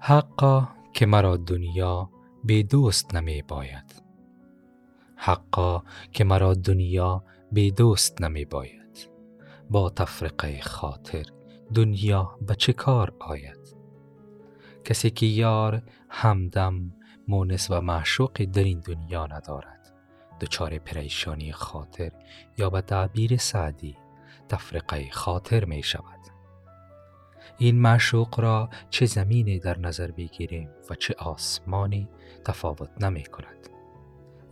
حقا که مرا دنیا به دوست نمی باید حقا که مرا دنیا به دوست نمی باید با تفرقه خاطر دنیا به چه کار آید؟ کسی که یار همدم مونس و معشوق در این دنیا ندارد. دچار پریشانی خاطر یا به تعبیر سعدی تفرقه خاطر می شود این معشوق را چه زمینی در نظر بگیریم و چه آسمانی تفاوت نمی کند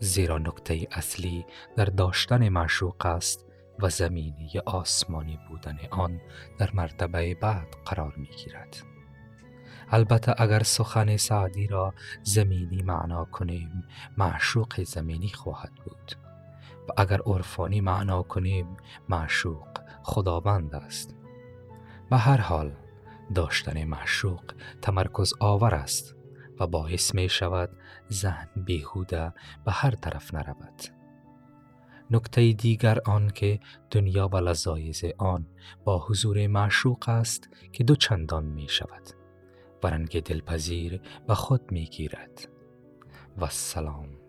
زیرا نکته اصلی در داشتن معشوق است و زمینی آسمانی بودن آن در مرتبه بعد قرار می گیرد. البته اگر سخن سعدی را زمینی معنا کنیم معشوق زمینی خواهد بود. و اگر عرفانی معنا کنیم معشوق خداوند است. به هر حال داشتن معشوق تمرکز آور است و باعث می شود ذهن بیهوده به هر طرف نرود. نکته دیگر آن که دنیا و لذایز آن با حضور معشوق است که دو چندان می شود. و رنگ دلپذیر به خود می گیرد و سلام.